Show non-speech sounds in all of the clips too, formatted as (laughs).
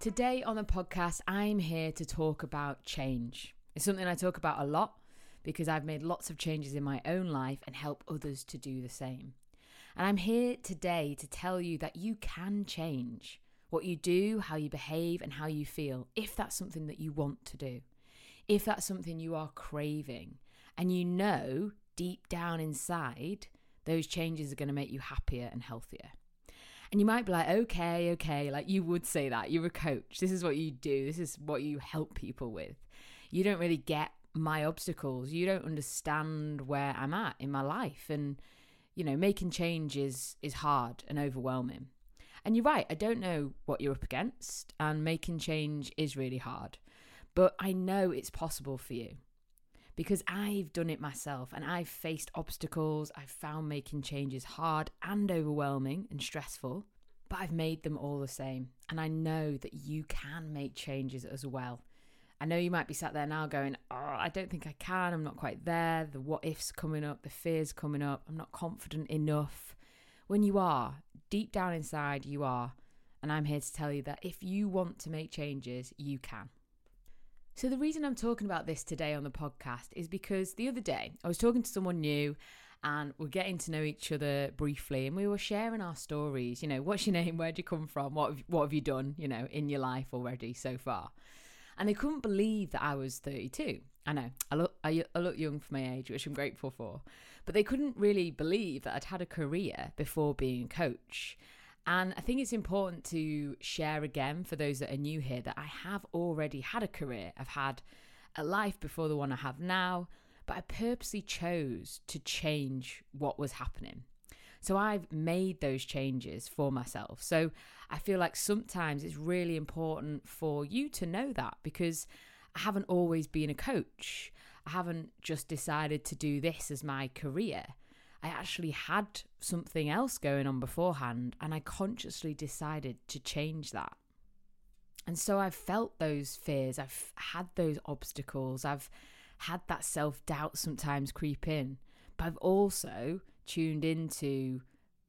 Today on the podcast, I'm here to talk about change. It's something I talk about a lot because I've made lots of changes in my own life and help others to do the same. And I'm here today to tell you that you can change what you do, how you behave, and how you feel if that's something that you want to do. If that's something you are craving and you know deep down inside those changes are going to make you happier and healthier. And you might be like, okay, okay, like you would say that. You're a coach. This is what you do. This is what you help people with. You don't really get my obstacles. You don't understand where I'm at in my life. And, you know, making change is, is hard and overwhelming. And you're right, I don't know what you're up against, and making change is really hard. But I know it's possible for you because I've done it myself and I've faced obstacles. I've found making changes hard and overwhelming and stressful, but I've made them all the same. And I know that you can make changes as well. I know you might be sat there now going, Oh, I don't think I can. I'm not quite there. The what ifs coming up, the fears coming up. I'm not confident enough. When you are, deep down inside, you are. And I'm here to tell you that if you want to make changes, you can. So, the reason I'm talking about this today on the podcast is because the other day I was talking to someone new and we're getting to know each other briefly and we were sharing our stories. You know, what's your name? Where'd you come from? What have, what have you done, you know, in your life already so far? And they couldn't believe that I was 32. I know, I look, I, I look young for my age, which I'm grateful for. But they couldn't really believe that I'd had a career before being a coach. And I think it's important to share again for those that are new here that I have already had a career. I've had a life before the one I have now, but I purposely chose to change what was happening. So I've made those changes for myself. So I feel like sometimes it's really important for you to know that because I haven't always been a coach. I haven't just decided to do this as my career. I actually had something else going on beforehand and I consciously decided to change that. And so I've felt those fears, I've had those obstacles, I've had that self doubt sometimes creep in, but I've also tuned into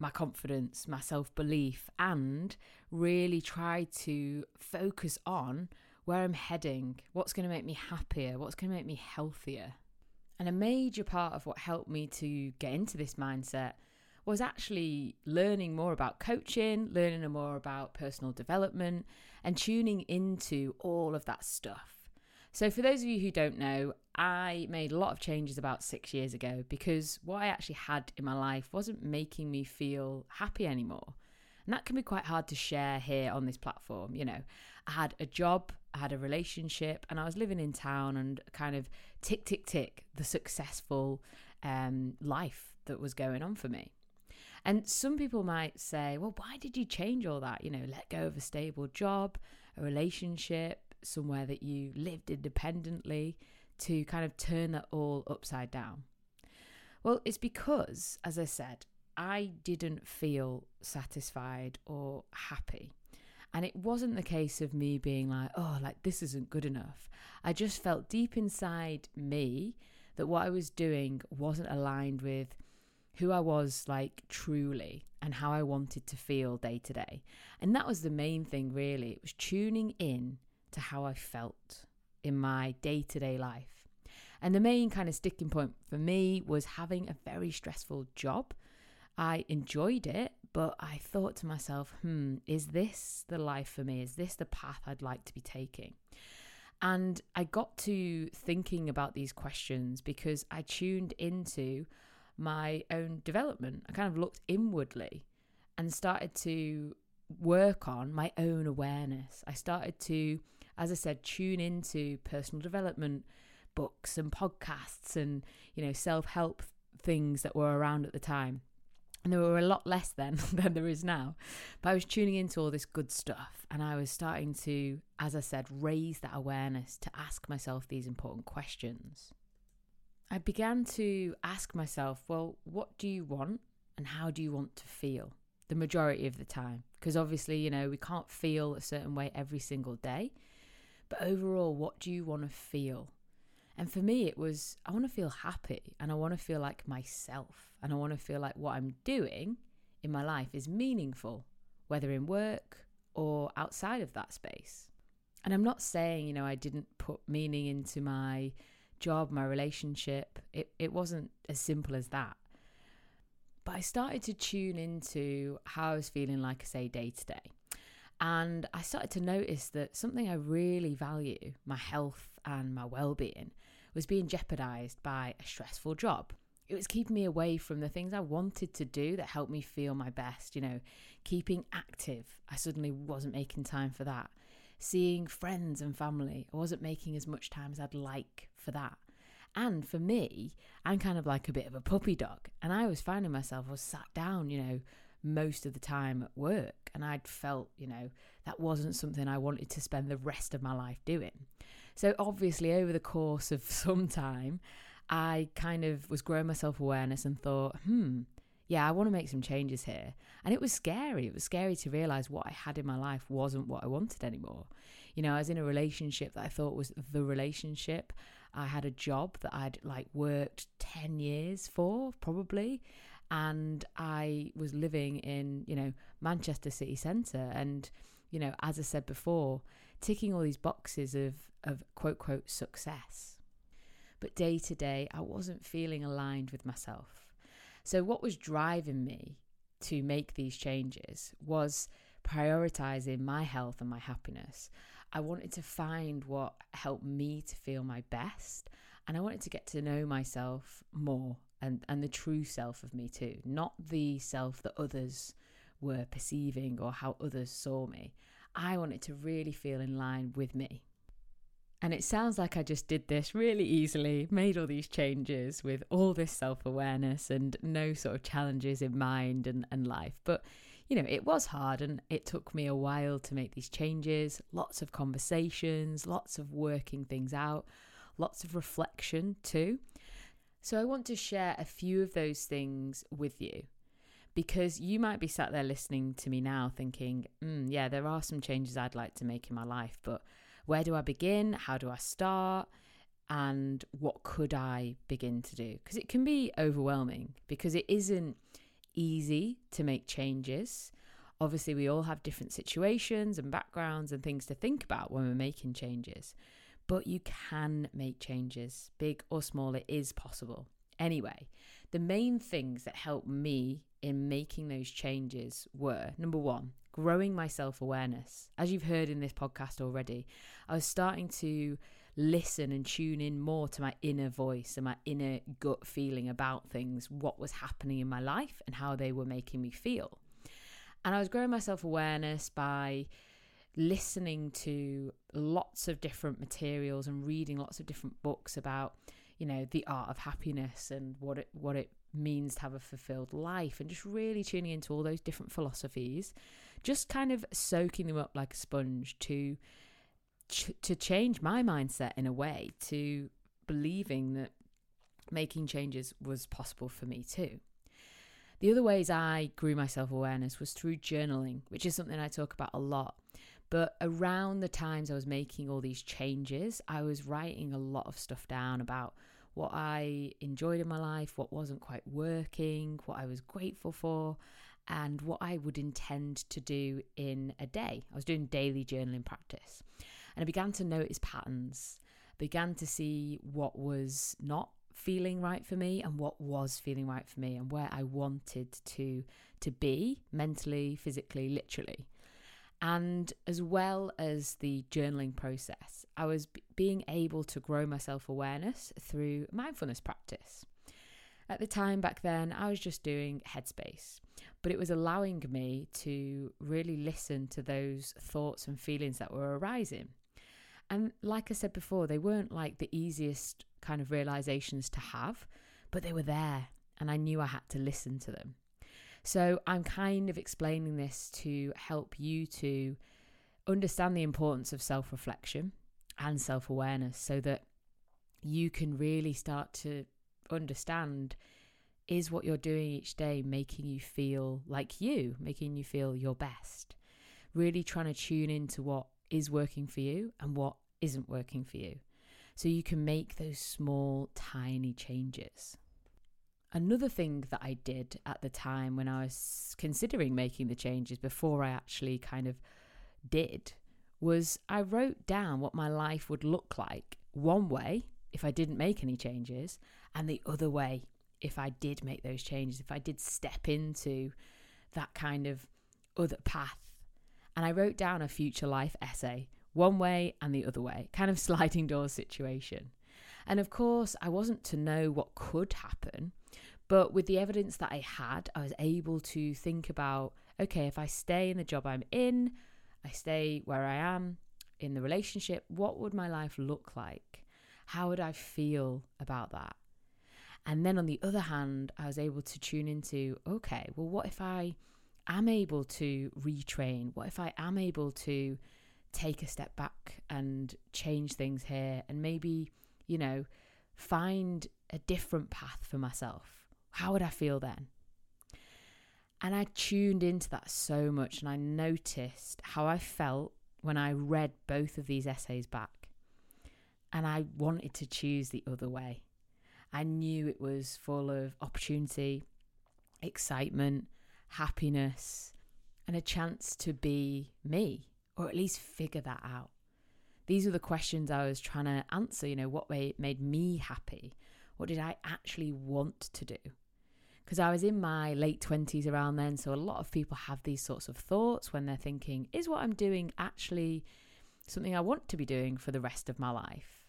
my confidence, my self belief, and really tried to focus on where I'm heading, what's going to make me happier, what's going to make me healthier. And a major part of what helped me to get into this mindset was actually learning more about coaching, learning more about personal development, and tuning into all of that stuff. So, for those of you who don't know, I made a lot of changes about six years ago because what I actually had in my life wasn't making me feel happy anymore. And that can be quite hard to share here on this platform. You know, I had a job, Had a relationship, and I was living in town and kind of tick, tick, tick, the successful um, life that was going on for me. And some people might say, well, why did you change all that? You know, let go of a stable job, a relationship, somewhere that you lived independently to kind of turn that all upside down. Well, it's because, as I said, I didn't feel satisfied or happy. And it wasn't the case of me being like, oh, like this isn't good enough. I just felt deep inside me that what I was doing wasn't aligned with who I was like truly and how I wanted to feel day to day. And that was the main thing, really. It was tuning in to how I felt in my day to day life. And the main kind of sticking point for me was having a very stressful job I enjoyed it, but I thought to myself, hmm, is this the life for me? Is this the path I'd like to be taking? And I got to thinking about these questions because I tuned into my own development. I kind of looked inwardly and started to work on my own awareness. I started to, as I said, tune into personal development books and podcasts and, you know, self help things that were around at the time. And there were a lot less then (laughs) than there is now. But I was tuning into all this good stuff and I was starting to, as I said, raise that awareness to ask myself these important questions. I began to ask myself, well, what do you want and how do you want to feel the majority of the time? Because obviously, you know, we can't feel a certain way every single day. But overall, what do you want to feel? And for me, it was I want to feel happy and I want to feel like myself and I want to feel like what I'm doing in my life is meaningful, whether in work or outside of that space. And I'm not saying, you know, I didn't put meaning into my job, my relationship. It, it wasn't as simple as that. But I started to tune into how I was feeling, like I say, day to day. And I started to notice that something I really value, my health and my well being, was being jeopardized by a stressful job. It was keeping me away from the things I wanted to do that helped me feel my best, you know, keeping active. I suddenly wasn't making time for that. Seeing friends and family, I wasn't making as much time as I'd like for that. And for me, I'm kind of like a bit of a puppy dog. And I was finding myself, I was sat down, you know, most of the time at work. And I'd felt, you know, that wasn't something I wanted to spend the rest of my life doing. So obviously, over the course of (laughs) some time, I kind of was growing my self awareness and thought, hmm, yeah, I want to make some changes here. And it was scary. It was scary to realize what I had in my life wasn't what I wanted anymore. You know, I was in a relationship that I thought was the relationship. I had a job that I'd like worked 10 years for, probably. And I was living in, you know, Manchester city centre. And, you know, as I said before, ticking all these boxes of, of quote, quote, success. But day to day, I wasn't feeling aligned with myself. So, what was driving me to make these changes was prioritizing my health and my happiness. I wanted to find what helped me to feel my best. And I wanted to get to know myself more and, and the true self of me too, not the self that others were perceiving or how others saw me. I wanted to really feel in line with me. And it sounds like I just did this really easily, made all these changes with all this self awareness and no sort of challenges in mind and, and life. But you know, it was hard and it took me a while to make these changes, lots of conversations, lots of working things out, lots of reflection too. So I want to share a few of those things with you because you might be sat there listening to me now thinking, mm, yeah, there are some changes I'd like to make in my life, but where do I begin? How do I start? And what could I begin to do? Because it can be overwhelming because it isn't easy to make changes. Obviously, we all have different situations and backgrounds and things to think about when we're making changes, but you can make changes, big or small, it is possible. Anyway, the main things that help me in making those changes were number one, growing my self awareness. As you've heard in this podcast already, I was starting to listen and tune in more to my inner voice and my inner gut feeling about things, what was happening in my life and how they were making me feel. And I was growing my self awareness by listening to lots of different materials and reading lots of different books about, you know, the art of happiness and what it what it means to have a fulfilled life and just really tuning into all those different philosophies, just kind of soaking them up like a sponge to ch- to change my mindset in a way to believing that making changes was possible for me too. The other ways I grew my self awareness was through journaling, which is something I talk about a lot. But around the times I was making all these changes, I was writing a lot of stuff down about what I enjoyed in my life, what wasn't quite working, what I was grateful for, and what I would intend to do in a day. I was doing daily journaling practice. And I began to notice patterns, began to see what was not feeling right for me and what was feeling right for me and where I wanted to to be mentally, physically, literally. And as well as the journaling process, I was b- being able to grow my self awareness through mindfulness practice. At the time back then, I was just doing Headspace, but it was allowing me to really listen to those thoughts and feelings that were arising. And like I said before, they weren't like the easiest kind of realizations to have, but they were there and I knew I had to listen to them. So I'm kind of explaining this to help you to understand the importance of self reflection and self awareness so that you can really start to understand is what you're doing each day making you feel like you, making you feel your best. Really trying to tune into what is working for you and what isn't working for you. So you can make those small, tiny changes. Another thing that I did at the time when I was considering making the changes before I actually kind of did was I wrote down what my life would look like one way if I didn't make any changes, and the other way if I did make those changes, if I did step into that kind of other path. And I wrote down a future life essay, one way and the other way, kind of (laughs) sliding doors situation. And of course, I wasn't to know what could happen, but with the evidence that I had, I was able to think about okay, if I stay in the job I'm in, I stay where I am in the relationship, what would my life look like? How would I feel about that? And then on the other hand, I was able to tune into okay, well, what if I am able to retrain? What if I am able to take a step back and change things here and maybe, you know, find a different path for myself? How would I feel then? And I tuned into that so much and I noticed how I felt when I read both of these essays back. And I wanted to choose the other way. I knew it was full of opportunity, excitement, happiness, and a chance to be me, or at least figure that out. These were the questions I was trying to answer. You know, what made me happy? What did I actually want to do? Because I was in my late 20s around then, so a lot of people have these sorts of thoughts when they're thinking, is what I'm doing actually something I want to be doing for the rest of my life?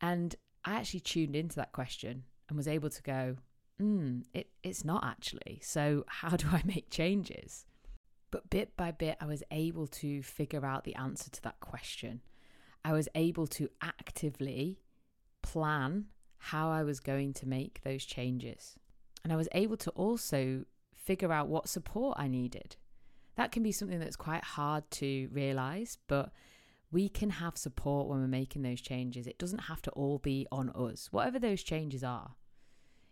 And I actually tuned into that question and was able to go, hmm, it, it's not actually. So, how do I make changes? But bit by bit, I was able to figure out the answer to that question. I was able to actively plan how I was going to make those changes. And I was able to also figure out what support I needed. That can be something that's quite hard to realize, but we can have support when we're making those changes. It doesn't have to all be on us, whatever those changes are.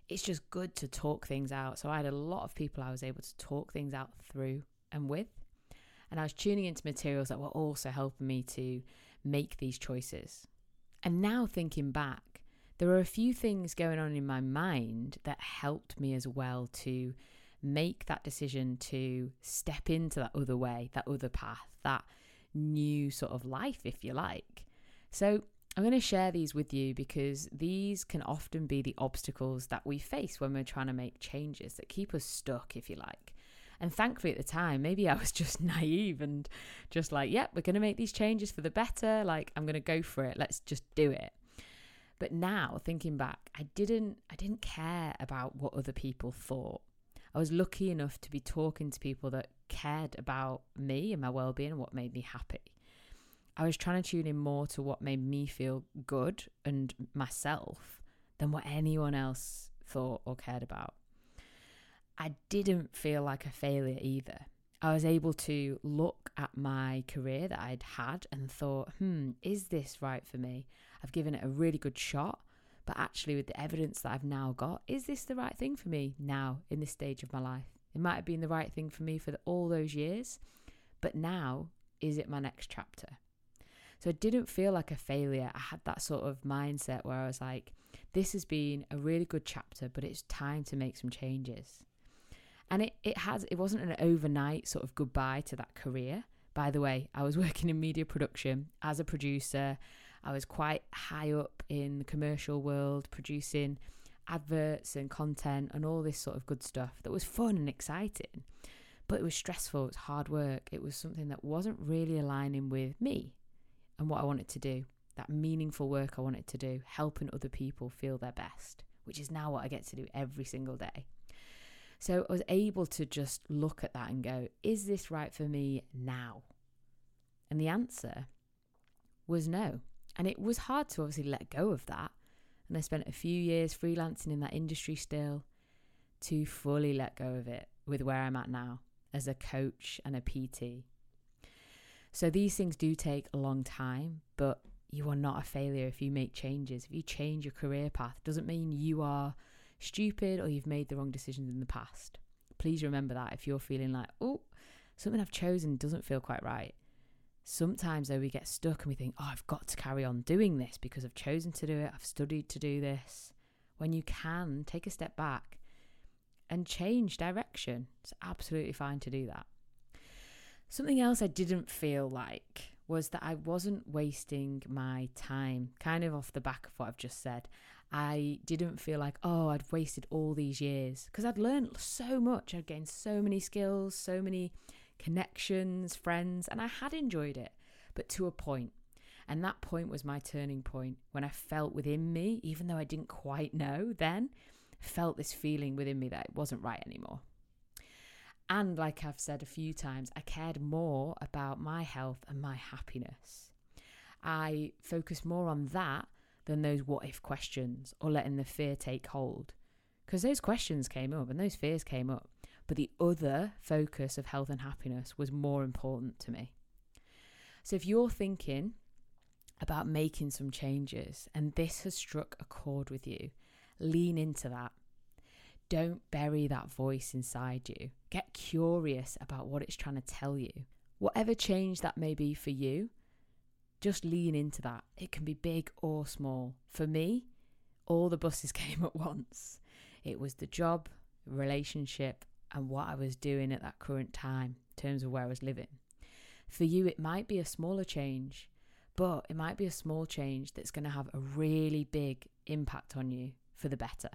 It's just good to talk things out. So I had a lot of people I was able to talk things out through and with. And I was tuning into materials that were also helping me to make these choices. And now thinking back, there were a few things going on in my mind that helped me as well to make that decision to step into that other way, that other path, that new sort of life, if you like. So, I'm going to share these with you because these can often be the obstacles that we face when we're trying to make changes that keep us stuck, if you like. And thankfully, at the time, maybe I was (laughs) just naive and just like, yep, yeah, we're going to make these changes for the better. Like, I'm going to go for it. Let's just do it. But now, thinking back, I didn't, I didn't care about what other people thought. I was lucky enough to be talking to people that cared about me and my well-being and what made me happy. I was trying to tune in more to what made me feel good and myself than what anyone else thought or cared about. I didn't feel like a failure either. I was able to look at my career that I'd had and thought, hmm, is this right for me? I've given it a really good shot, but actually, with the evidence that I've now got, is this the right thing for me now in this stage of my life? It might have been the right thing for me for the, all those years, but now, is it my next chapter? So it didn't feel like a failure. I had that sort of mindset where I was like, this has been a really good chapter, but it's time to make some changes. And it, it has it wasn't an overnight sort of goodbye to that career. By the way, I was (laughs) working in media production as a producer. I was quite high up in the commercial world, producing adverts and content and all this sort of good stuff that was fun and exciting. But it was stressful, it was hard work, it was something that wasn't really aligning with me and what I wanted to do. That meaningful work I wanted to do, helping other people feel their best, which is now what I get to do every single day. So I was able to just look at that and go, is this right for me now? And the answer was no. And it was hard to obviously let go of that. And I spent a few years freelancing in that industry still to fully let go of it with where I'm at now as a coach and a PT. So these things do take a long time, but you are not a failure if you make changes. If you change your career path, it doesn't mean you are stupid or you've made the wrong decisions in the past. Please remember that if you're feeling like, oh, something I've chosen doesn't feel quite right. Sometimes, though, we get stuck and we think, oh, I've got to carry on doing this because I've chosen to do it, I've studied to do this. When you can, take a step back and change direction. It's absolutely fine to do that. Something else I didn't feel like was that I wasn't wasting my time, kind of off the back of what I've just said. I didn't feel like, oh, I'd wasted all these years because I'd learned so much. I'd gained so many skills, so many connections, friends, and I had enjoyed it, but to a point. And that point was my turning point when I felt within me, even though I didn't quite know then, felt this feeling within me that it wasn't right anymore. And like I've said a few times, I cared more about my health and my happiness. I focused more on that than those what if questions or letting the fear take hold. Because those questions came up and those fears came up. But the other focus of health and happiness was more important to me. So if you're thinking about making some changes and this has struck a chord with you, lean into that. Don't bury that voice inside you. Get curious about what it's trying to tell you. Whatever change that may be for you, just lean into that. It can be big or small. For me, all the buses (laughs) came at once. It was the job, relationship, and what I was doing at that current time in terms of where I was living. For you, it might be a smaller change, but it might be a small change that's going to have a really big impact on you for the better.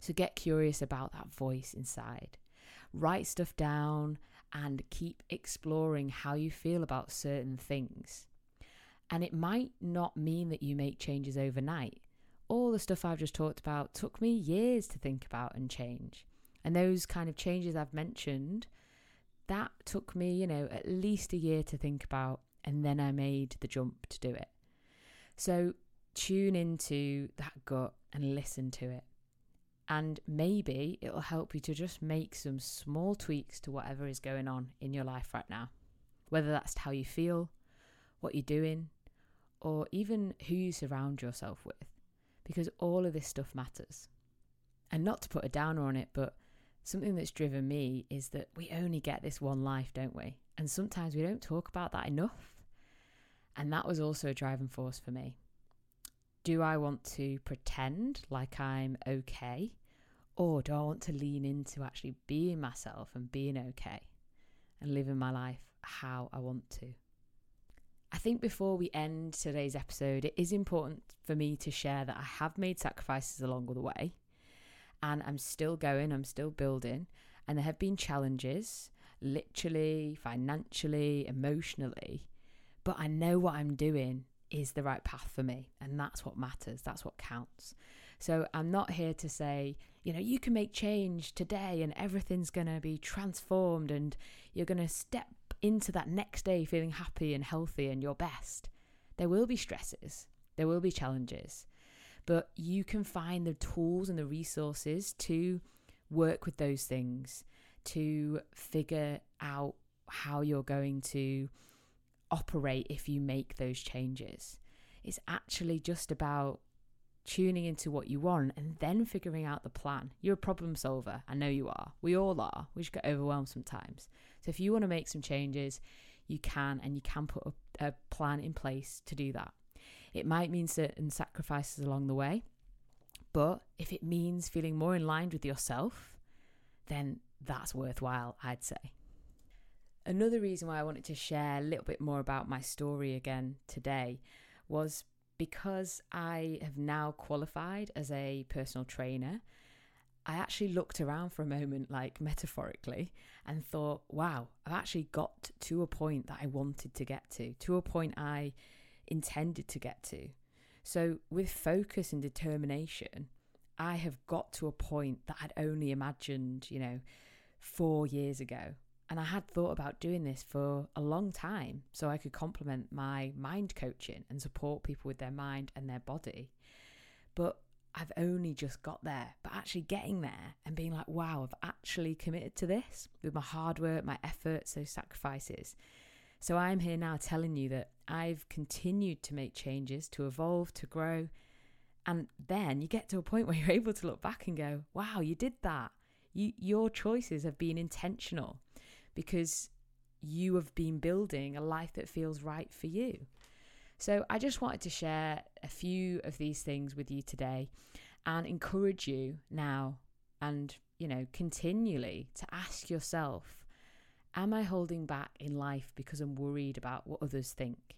So get curious about that voice inside. Write stuff down and keep exploring how you feel about certain things. And it might not mean that you make changes overnight. All the stuff I've just talked about took me years to think about and change. And those kind of changes I've mentioned, that took me, you know, at least a year to think about. And then I made the jump to do it. So tune into that gut and listen to it. And maybe it'll help you to just make some small tweaks to whatever is going on in your life right now. Whether that's how you feel, what you're doing, or even who you surround yourself with. Because all of this stuff matters. And not to put a downer on it, but something that's driven me is that we only get this one life, don't we? And sometimes we don't talk about that enough. And that was also a driving force for me. Do I want to pretend like I'm okay? Or do I want to lean into actually being myself and being okay and living my life how I want to? I think before we end today's episode, it is important for me to share that I have made sacrifices along the way and I'm still going, I'm still building, and there have been challenges, literally, financially, emotionally, but I know what I'm doing is the right path for me, and that's what matters, that's what counts. So I'm not here to say, you know, you can make change today and everything's going to be transformed and you're going to step into that next day feeling happy and healthy and your best. There will be stresses, there will be challenges, but you can find the tools and the resources to work with those things, to figure out how you're going to operate if you make those changes. It's actually just about tuning into what you want and then figuring out the plan. You're a problem solver. I know you are. We all are. We just get overwhelmed sometimes. So if you want to make some changes, you can and you can put a, a plan in place to do that. It might mean certain sacrifices along the way, but if it means feeling more in line with yourself, then that's worthwhile, I'd say. Another reason why I wanted to share a little bit more about my story again today was because I have now qualified as a personal trainer, I actually looked around for a moment, like metaphorically, and thought, wow, I've actually got to a point that I wanted to get to, to a point I intended to get to. So, with focus and determination, I have got to a point that I'd only imagined, you know, four years ago. And I had thought about doing this for a long time so I could complement my mind coaching and support people with their mind and their body. But I've only just got there, but actually getting there and being like, wow, I've actually committed to this with my hard work, my efforts, those sacrifices. So I'm here now telling you that I've continued to make changes, to evolve, to grow. And then you get to a point where you're able to look back and go, wow, you did that. You, your choices have been intentional because you have been building a life that feels right for you. So I just wanted to share a few of these things with you today and encourage you now and, you know, continually to ask yourself Am I holding back in life because I'm worried about what others think?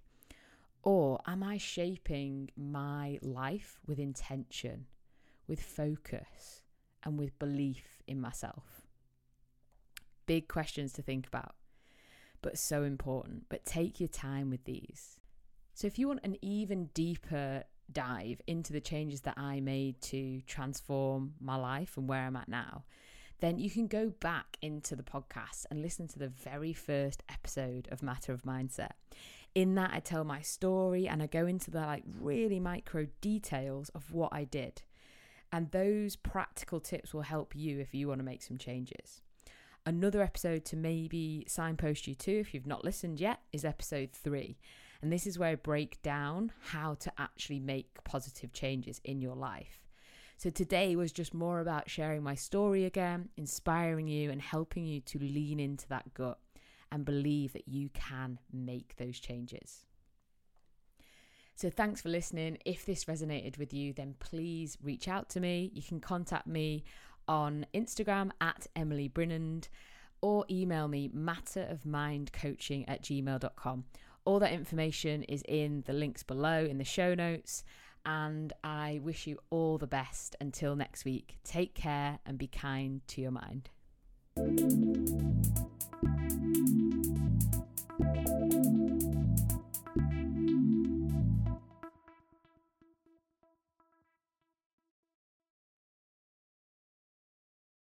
Or am I shaping my life with intention, with focus, and with belief in myself? Big questions to think about, but so important. But take your time with these. So, if you want an even deeper dive into the changes that I made to transform my life and where I'm at now, then you can go back into the podcast and listen to the very first episode of Matter of Mindset. In that, I tell my story and I go into the like really micro details of what I did. And those practical tips will help you if you want to make some changes. Another episode to maybe signpost you to if you've not listened yet is episode three. And this is where I break down how to actually make positive changes in your life. So today was just more about sharing my story again, inspiring you, and helping you to lean into that gut and believe that you can make those changes. So, thanks for listening. If this resonated with you, then please reach out to me. You can contact me on Instagram at Emily Brinand or email me matterofmindcoaching at gmail.com. All that information is in the links below in the show notes. And I wish you all the best until next week. Take care and be kind to your mind.